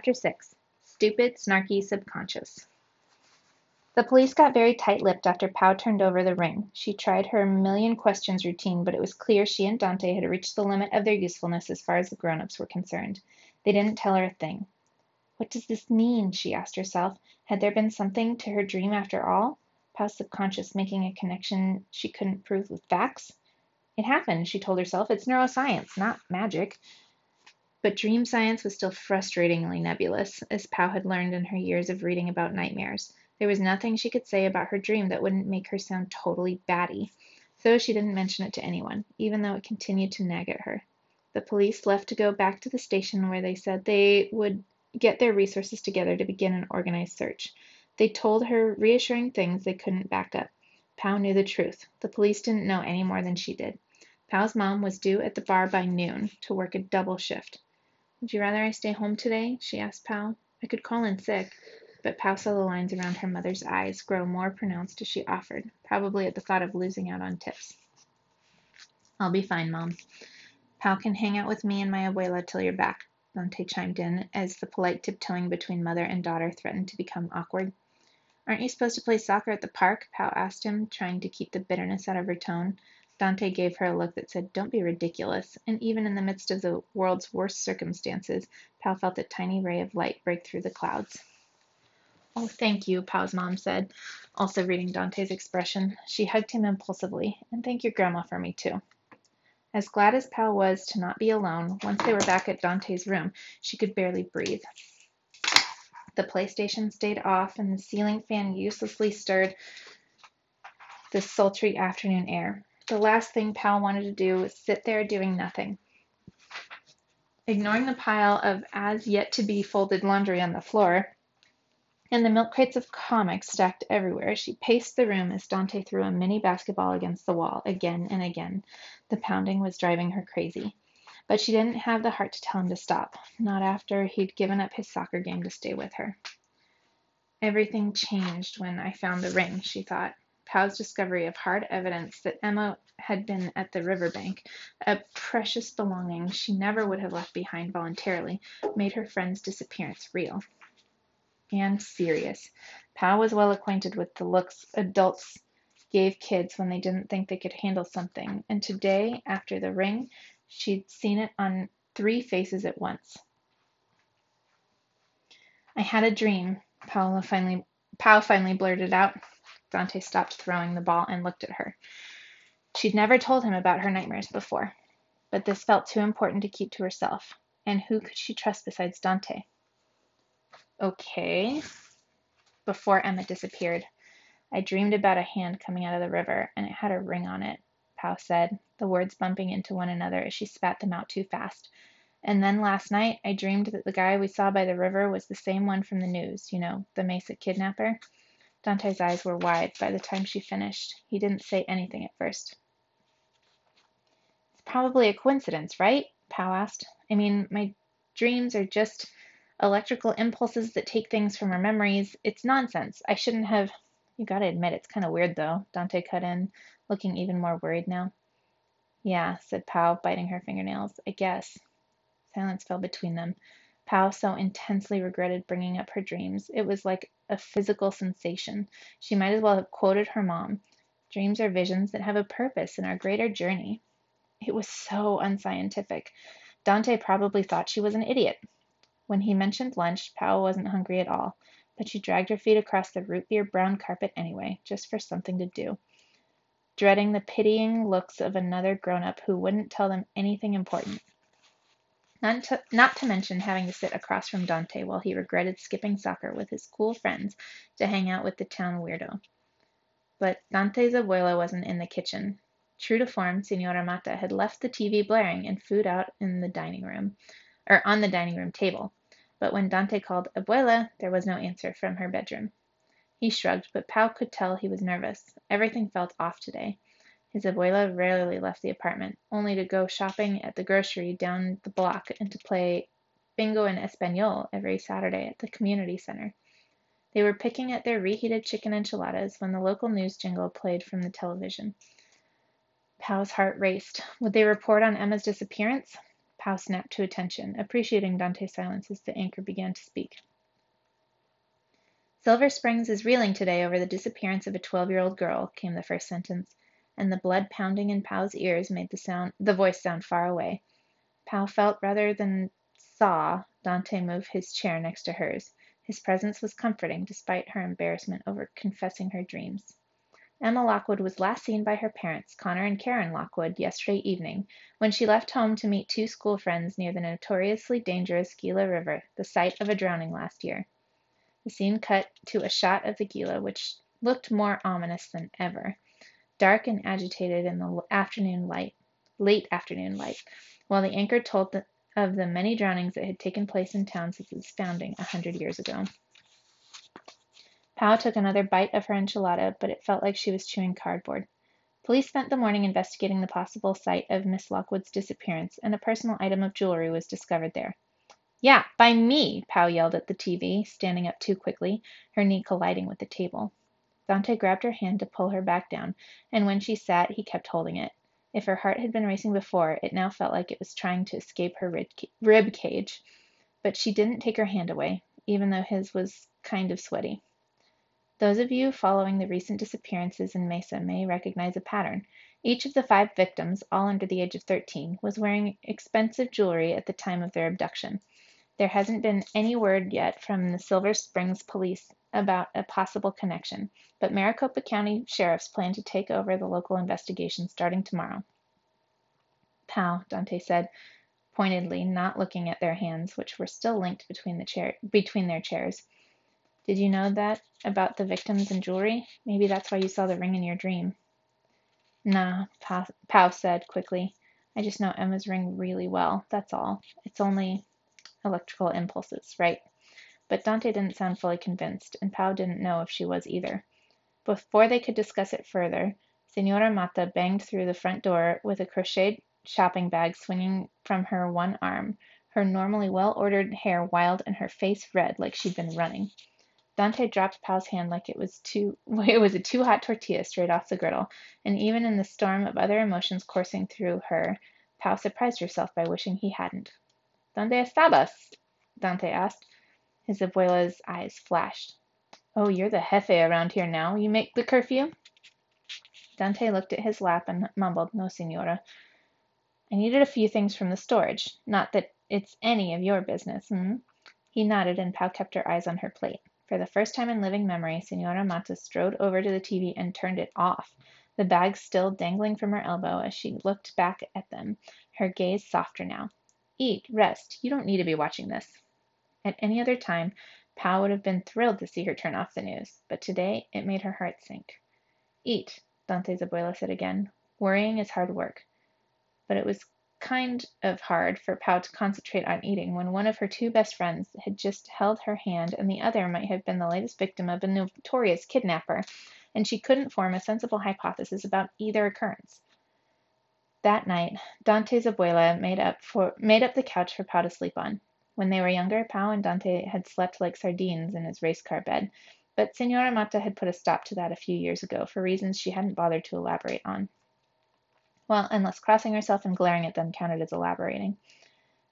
Chapter 6 Stupid, Snarky, Subconscious The police got very tight-lipped after Pau turned over the ring. She tried her million questions routine, but it was clear she and Dante had reached the limit of their usefulness as far as the grown-ups were concerned. They didn't tell her a thing. What does this mean? she asked herself. Had there been something to her dream after all? Pau's subconscious making a connection she couldn't prove with facts? It happened, she told herself. It's neuroscience, not magic. But dream science was still frustratingly nebulous, as Pau had learned in her years of reading about nightmares. There was nothing she could say about her dream that wouldn't make her sound totally batty. So she didn't mention it to anyone, even though it continued to nag at her. The police left to go back to the station where they said they would get their resources together to begin an organized search. They told her reassuring things they couldn't back up. Pau knew the truth. The police didn't know any more than she did. Pau's mom was due at the bar by noon to work a double shift. Would you rather I stay home today? she asked Pau. I could call in sick. But Pau saw the lines around her mother's eyes grow more pronounced as she offered, probably at the thought of losing out on tips. I'll be fine, Mom. "Pau can hang out with me and my abuela till you're back, Dante chimed in, as the polite tiptoeing between mother and daughter threatened to become awkward. Aren't you supposed to play soccer at the park? Pau asked him, trying to keep the bitterness out of her tone. Dante gave her a look that said, Don't be ridiculous, and even in the midst of the world's worst circumstances, Pau felt a tiny ray of light break through the clouds. Oh, thank you, Pau's mom said, also reading Dante's expression. She hugged him impulsively, and thank your grandma for me, too. As glad as Pau was to not be alone, once they were back at Dante's room, she could barely breathe. The PlayStation stayed off, and the ceiling fan uselessly stirred the sultry afternoon air. The last thing Pau wanted to do was sit there doing nothing. Ignoring the pile of as yet to be folded laundry on the floor and the milk crates of comics stacked everywhere, she paced the room as Dante threw a mini basketball against the wall again and again. The pounding was driving her crazy. But she didn't have the heart to tell him to stop, not after he'd given up his soccer game to stay with her. Everything changed when I found the ring, she thought. Pau's discovery of hard evidence that Emma had been at the river bank, a precious belonging she never would have left behind voluntarily, made her friend's disappearance real and serious. Pau was well acquainted with the looks adults gave kids when they didn't think they could handle something, and today, after the ring, she'd seen it on three faces at once. I had a dream, Paula finally Pau finally blurted out. Dante stopped throwing the ball and looked at her. She'd never told him about her nightmares before, but this felt too important to keep to herself. And who could she trust besides Dante? Okay. Before Emma disappeared, I dreamed about a hand coming out of the river, and it had a ring on it, Pau said, the words bumping into one another as she spat them out too fast. And then last night I dreamed that the guy we saw by the river was the same one from the news, you know, the Mesa kidnapper. Dante's eyes were wide by the time she finished. He didn't say anything at first. It's probably a coincidence, right? Pau asked. I mean, my dreams are just electrical impulses that take things from our memories. It's nonsense. I shouldn't have. You gotta admit, it's kind of weird, though, Dante cut in, looking even more worried now. Yeah, said Pau, biting her fingernails. I guess. Silence fell between them. Pau so intensely regretted bringing up her dreams. It was like a physical sensation. She might as well have quoted her mom. Dreams are visions that have a purpose in our greater journey. It was so unscientific. Dante probably thought she was an idiot. When he mentioned lunch, Pau wasn't hungry at all, but she dragged her feet across the root beer brown carpet anyway, just for something to do. Dreading the pitying looks of another grown up who wouldn't tell them anything important. Not to, not to mention having to sit across from Dante while he regretted skipping soccer with his cool friends to hang out with the town weirdo. But Dante's abuela wasn't in the kitchen. True to form, Senora Mata had left the TV blaring and food out in the dining room, or on the dining room table. But when Dante called Abuela, there was no answer from her bedroom. He shrugged, but Pau could tell he was nervous. Everything felt off today. His abuela rarely left the apartment, only to go shopping at the grocery down the block and to play bingo and espanol every Saturday at the community center. They were picking at their reheated chicken enchiladas when the local news jingle played from the television. Pau's heart raced. Would they report on Emma's disappearance? Pau snapped to attention, appreciating Dante's silence as the anchor began to speak. Silver Springs is reeling today over the disappearance of a 12 year old girl, came the first sentence, and the blood pounding in Pau's ears made the sound the voice sound far away. Pau felt rather than saw Dante move his chair next to hers. His presence was comforting, despite her embarrassment over confessing her dreams. Emma Lockwood was last seen by her parents, Connor and Karen Lockwood, yesterday evening, when she left home to meet two school friends near the notoriously dangerous Gila River, the site of a drowning last year. The scene cut to a shot of the Gila, which looked more ominous than ever, dark and agitated in the afternoon light, late afternoon light, while the anchor told the, of the many drownings that had taken place in town since its founding a hundred years ago. Pau took another bite of her enchilada, but it felt like she was chewing cardboard. Police spent the morning investigating the possible site of Miss Lockwood's disappearance, and a personal item of jewelry was discovered there. Yeah, by me, Pau yelled at the TV, standing up too quickly, her knee colliding with the table. Dante grabbed her hand to pull her back down, and when she sat, he kept holding it. If her heart had been racing before, it now felt like it was trying to escape her rib cage. But she didn't take her hand away, even though his was kind of sweaty. Those of you following the recent disappearances in Mesa may recognize a pattern. Each of the five victims, all under the age of 13, was wearing expensive jewelry at the time of their abduction. There hasn't been any word yet from the Silver Springs police about a possible connection, but Maricopa County sheriffs plan to take over the local investigation starting tomorrow. Pau, Dante said pointedly, not looking at their hands, which were still linked between, the chair, between their chairs. Did you know that about the victims and jewelry? Maybe that's why you saw the ring in your dream. Nah, Pau said quickly. I just know Emma's ring really well, that's all. It's only electrical impulses, right? But Dante didn't sound fully convinced, and Pau didn't know if she was either. Before they could discuss it further, Senora Mata banged through the front door with a crocheted shopping bag swinging from her one arm, her normally well ordered hair wild and her face red like she'd been running. Dante dropped Pau's hand like it was too it was a too hot tortilla straight off the griddle, and even in the storm of other emotions coursing through her, Pau surprised herself by wishing he hadn't. "Donde estabas?" Dante asked. His eyes flashed. "Oh, you're the jefe around here now. You make the curfew?" Dante looked at his lap and mumbled, "No, senora. I needed a few things from the storage. Not that it's any of your business, hmm?" He nodded, and Pau kept her eyes on her plate. For the first time in living memory, Senora Mata strode over to the TV and turned it off, the bag still dangling from her elbow as she looked back at them, her gaze softer now. Eat, rest. You don't need to be watching this." At any other time Pau would have been thrilled to see her turn off the news, but today it made her heart sink. "Eat," Dante's abuela said again. "Worrying is hard work." But it was kind of hard for Pau to concentrate on eating when one of her two best friends had just held her hand and the other might have been the latest victim of a notorious kidnapper, and she couldn't form a sensible hypothesis about either occurrence. That night Dante's abuela made up for made up the couch for Pau to sleep on. When they were younger, Pau and Dante had slept like sardines in his race car bed, but Senora Mata had put a stop to that a few years ago for reasons she hadn't bothered to elaborate on. Well, unless crossing herself and glaring at them counted as elaborating.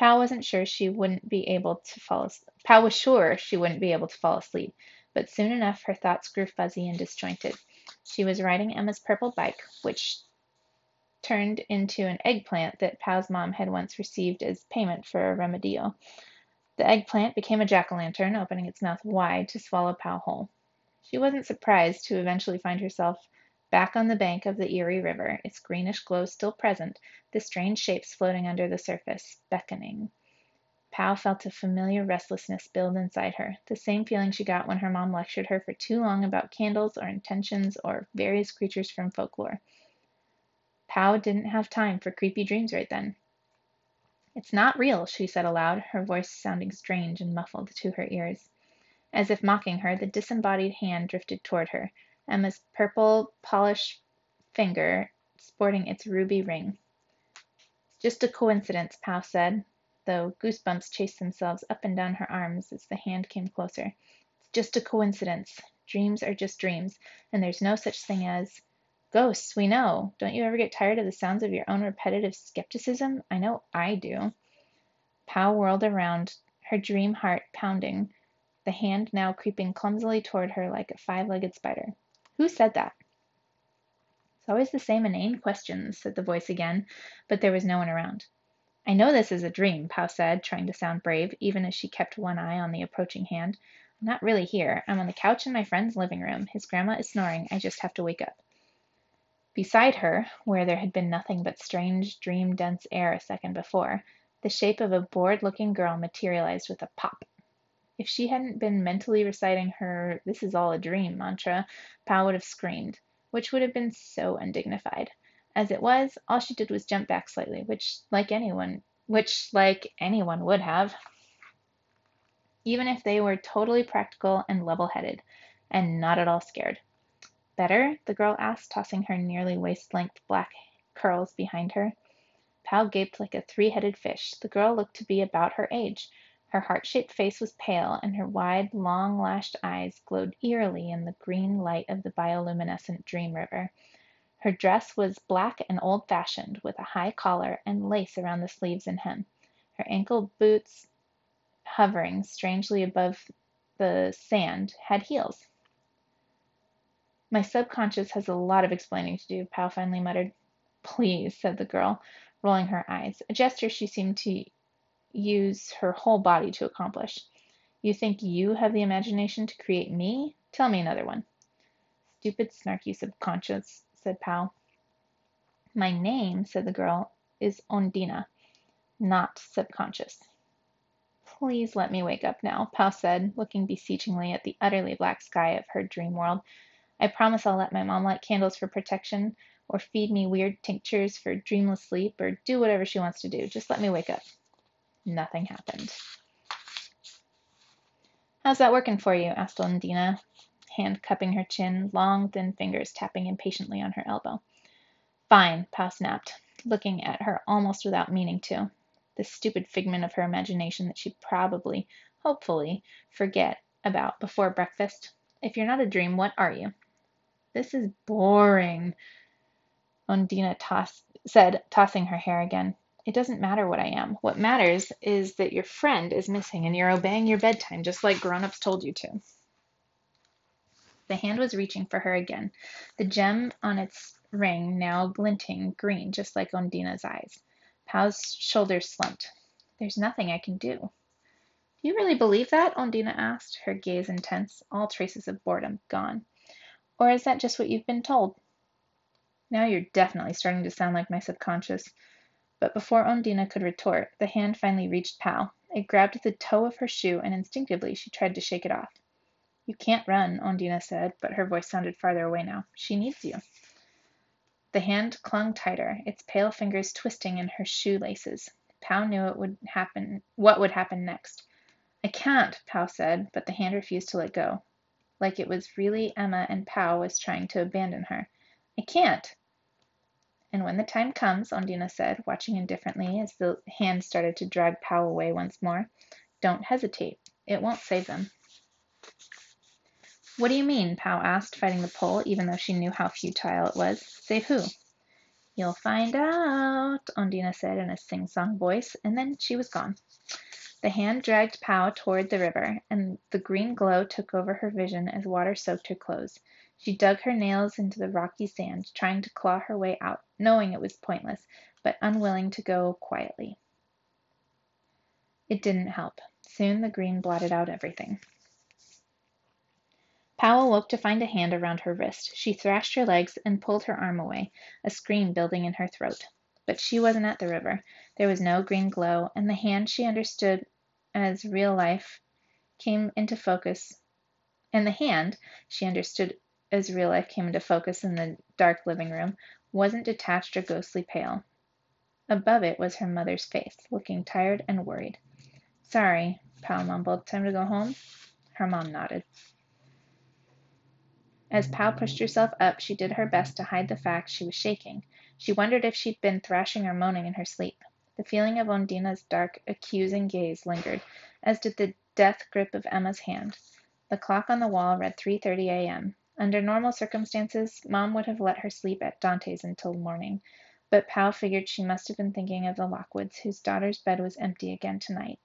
Pau wasn't sure she wouldn't be able to fall. Pau was sure she wouldn't be able to fall asleep, but soon enough her thoughts grew fuzzy and disjointed. She was riding Emma's purple bike, which turned into an eggplant that Pau's mom had once received as payment for a remedio. The eggplant became a jack o' lantern, opening its mouth wide to swallow Pau whole. She wasn't surprised to eventually find herself back on the bank of the Erie River, its greenish glow still present, the strange shapes floating under the surface, beckoning. Pau felt a familiar restlessness build inside her, the same feeling she got when her mom lectured her for too long about candles or intentions or various creatures from folklore. Pau didn't have time for creepy dreams right then. It's not real, she said aloud, her voice sounding strange and muffled to her ears. As if mocking her, the disembodied hand drifted toward her, Emma's purple, polished finger sporting its ruby ring. It's just a coincidence, Pau said, though goosebumps chased themselves up and down her arms as the hand came closer. It's just a coincidence. Dreams are just dreams, and there's no such thing as Ghosts, we know. Don't you ever get tired of the sounds of your own repetitive skepticism? I know I do. Pau whirled around, her dream heart pounding, the hand now creeping clumsily toward her like a five legged spider. Who said that? It's always the same inane questions, said the voice again, but there was no one around. I know this is a dream, Pau said, trying to sound brave, even as she kept one eye on the approaching hand. I'm not really here. I'm on the couch in my friend's living room. His grandma is snoring. I just have to wake up. Beside her, where there had been nothing but strange, dream dense air a second before, the shape of a bored looking girl materialized with a pop. If she hadn't been mentally reciting her "This is all a dream" mantra, Pau would have screamed, which would have been so undignified. As it was, all she did was jump back slightly, which like anyone which like anyone would have, even if they were totally practical and level headed, and not at all scared. Better? the girl asked, tossing her nearly waist length black curls behind her. Pau gaped like a three headed fish. The girl looked to be about her age. Her heart shaped face was pale, and her wide, long lashed eyes glowed eerily in the green light of the bioluminescent dream river. Her dress was black and old fashioned, with a high collar and lace around the sleeves and hem. Her ankle boots, hovering strangely above the sand, had heels. My subconscious has a lot of explaining to do, Pau finally muttered. Please, said the girl, rolling her eyes, a gesture she seemed to use her whole body to accomplish. You think you have the imagination to create me? Tell me another one. Stupid, snarky subconscious, said Pau. My name, said the girl, is Ondina, not subconscious. Please let me wake up now, Pau said, looking beseechingly at the utterly black sky of her dream world. I promise I'll let my mom light candles for protection, or feed me weird tinctures for dreamless sleep, or do whatever she wants to do. Just let me wake up. Nothing happened. How's that working for you? asked Ondina, hand cupping her chin, long, thin fingers tapping impatiently on her elbow. Fine, Pau snapped, looking at her almost without meaning to. This stupid figment of her imagination that she'd probably, hopefully, forget about before breakfast. If you're not a dream, what are you? This is boring, Ondina toss, said, tossing her hair again. It doesn't matter what I am. What matters is that your friend is missing and you're obeying your bedtime just like grown ups told you to. The hand was reaching for her again, the gem on its ring now glinting green just like Ondina's eyes. Pau's shoulders slumped. There's nothing I can do. Do you really believe that? Ondina asked, her gaze intense, all traces of boredom gone. Or is that just what you've been told? Now you're definitely starting to sound like my subconscious. But before Ondina could retort, the hand finally reached Pau. It grabbed the toe of her shoe, and instinctively she tried to shake it off. You can't run, Ondina said, but her voice sounded farther away now. She needs you. The hand clung tighter, its pale fingers twisting in her shoe laces. Pau knew it would happen what would happen next. I can't, Pau said, but the hand refused to let go. Like it was really Emma and Pau was trying to abandon her. I can't. And when the time comes, Ondina said, watching indifferently as the hand started to drag Pau away once more, don't hesitate. It won't save them. What do you mean? Pau asked, fighting the pull, even though she knew how futile it was. Save who? You'll find out, Ondina said in a sing song voice, and then she was gone. The hand dragged Pau toward the river, and the green glow took over her vision as water soaked her clothes. She dug her nails into the rocky sand, trying to claw her way out, knowing it was pointless, but unwilling to go quietly. It didn't help. Soon the green blotted out everything. Pau awoke to find a hand around her wrist. She thrashed her legs and pulled her arm away, a scream building in her throat. But she wasn't at the river. There was no green glow, and the hand she understood as real life came into focus, and the hand she understood as real life came into focus in the dark living room, wasn't detached or ghostly pale. Above it was her mother's face, looking tired and worried. Sorry, Pau mumbled. Time to go home? Her mom nodded. As Pau pushed herself up, she did her best to hide the fact she was shaking. She wondered if she'd been thrashing or moaning in her sleep. The feeling of Ondina's dark, accusing gaze lingered, as did the death grip of Emma's hand. The clock on the wall read 3:30 a.m. Under normal circumstances, Mom would have let her sleep at Dante's until morning. but Pau figured she must have been thinking of the Lockwoods, whose daughter's bed was empty again tonight.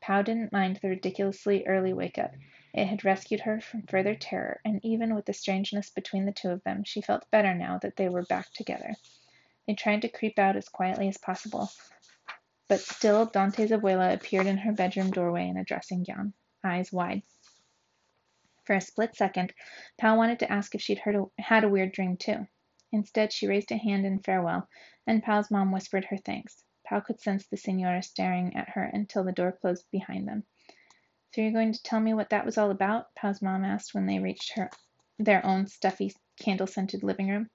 Pau didn't mind the ridiculously early wake up. It had rescued her from further terror, and even with the strangeness between the two of them, she felt better now that they were back together. They tried to creep out as quietly as possible, but still Dante's abuela appeared in her bedroom doorway in a dressing gown, eyes wide. For a split second, Pau wanted to ask if she'd a, had a weird dream too. Instead, she raised a hand in farewell, and Pau's mom whispered her thanks. Pau could sense the senora staring at her until the door closed behind them. So you're going to tell me what that was all about? Pau's mom asked when they reached her their own stuffy, candle-scented living room.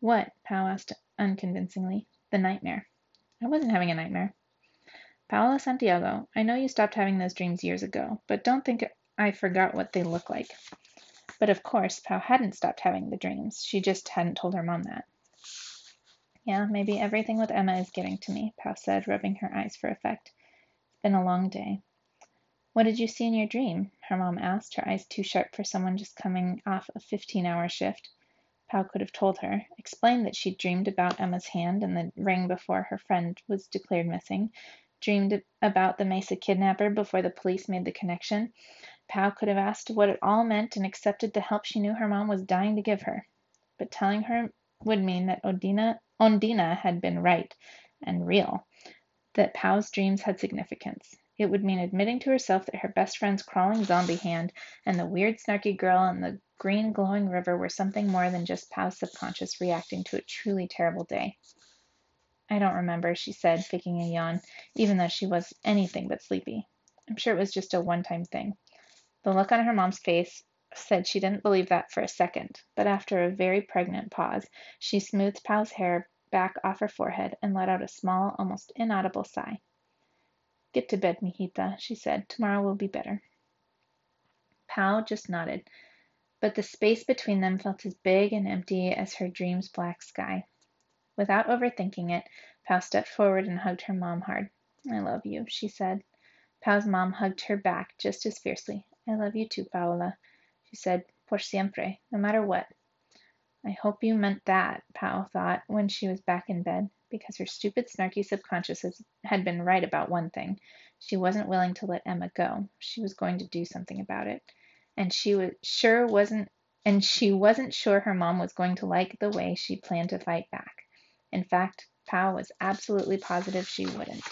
What? Pau asked unconvincingly. The nightmare. I wasn't having a nightmare. Paola Santiago, I know you stopped having those dreams years ago, but don't think I forgot what they look like. But of course, Pau hadn't stopped having the dreams. She just hadn't told her mom that. Yeah, maybe everything with Emma is getting to me, Pau said, rubbing her eyes for effect. It's been a long day. What did you see in your dream? her mom asked, her eyes too sharp for someone just coming off a 15 hour shift. Pau could have told her, explained that she'd dreamed about Emma's hand and the ring before her friend was declared missing, dreamed about the Mesa kidnapper before the police made the connection. Pau could have asked what it all meant and accepted the help she knew her mom was dying to give her. But telling her would mean that Odina, Ondina had been right and real, that Pau's dreams had significance. It would mean admitting to herself that her best friend's crawling zombie hand and the weird snarky girl in the green glowing river were something more than just Pau's subconscious reacting to a truly terrible day. I don't remember, she said, faking a yawn, even though she was anything but sleepy. I'm sure it was just a one time thing. The look on her mom's face said she didn't believe that for a second, but after a very pregnant pause, she smoothed Pau's hair back off her forehead and let out a small, almost inaudible sigh. Get to bed, mijita, she said. Tomorrow will be better. Pau just nodded, but the space between them felt as big and empty as her dream's black sky. Without overthinking it, Pau stepped forward and hugged her mom hard. I love you, she said. Pau's mom hugged her back just as fiercely. I love you too, Paola, she said, por siempre, no matter what. I hope you meant that, Pau thought when she was back in bed because her stupid, snarky subconscious had been right about one thing. She wasn't willing to let Emma go. She was going to do something about it. And she was sure wasn't and she wasn't sure her mom was going to like the way she planned to fight back. In fact, Pau was absolutely positive she wouldn't.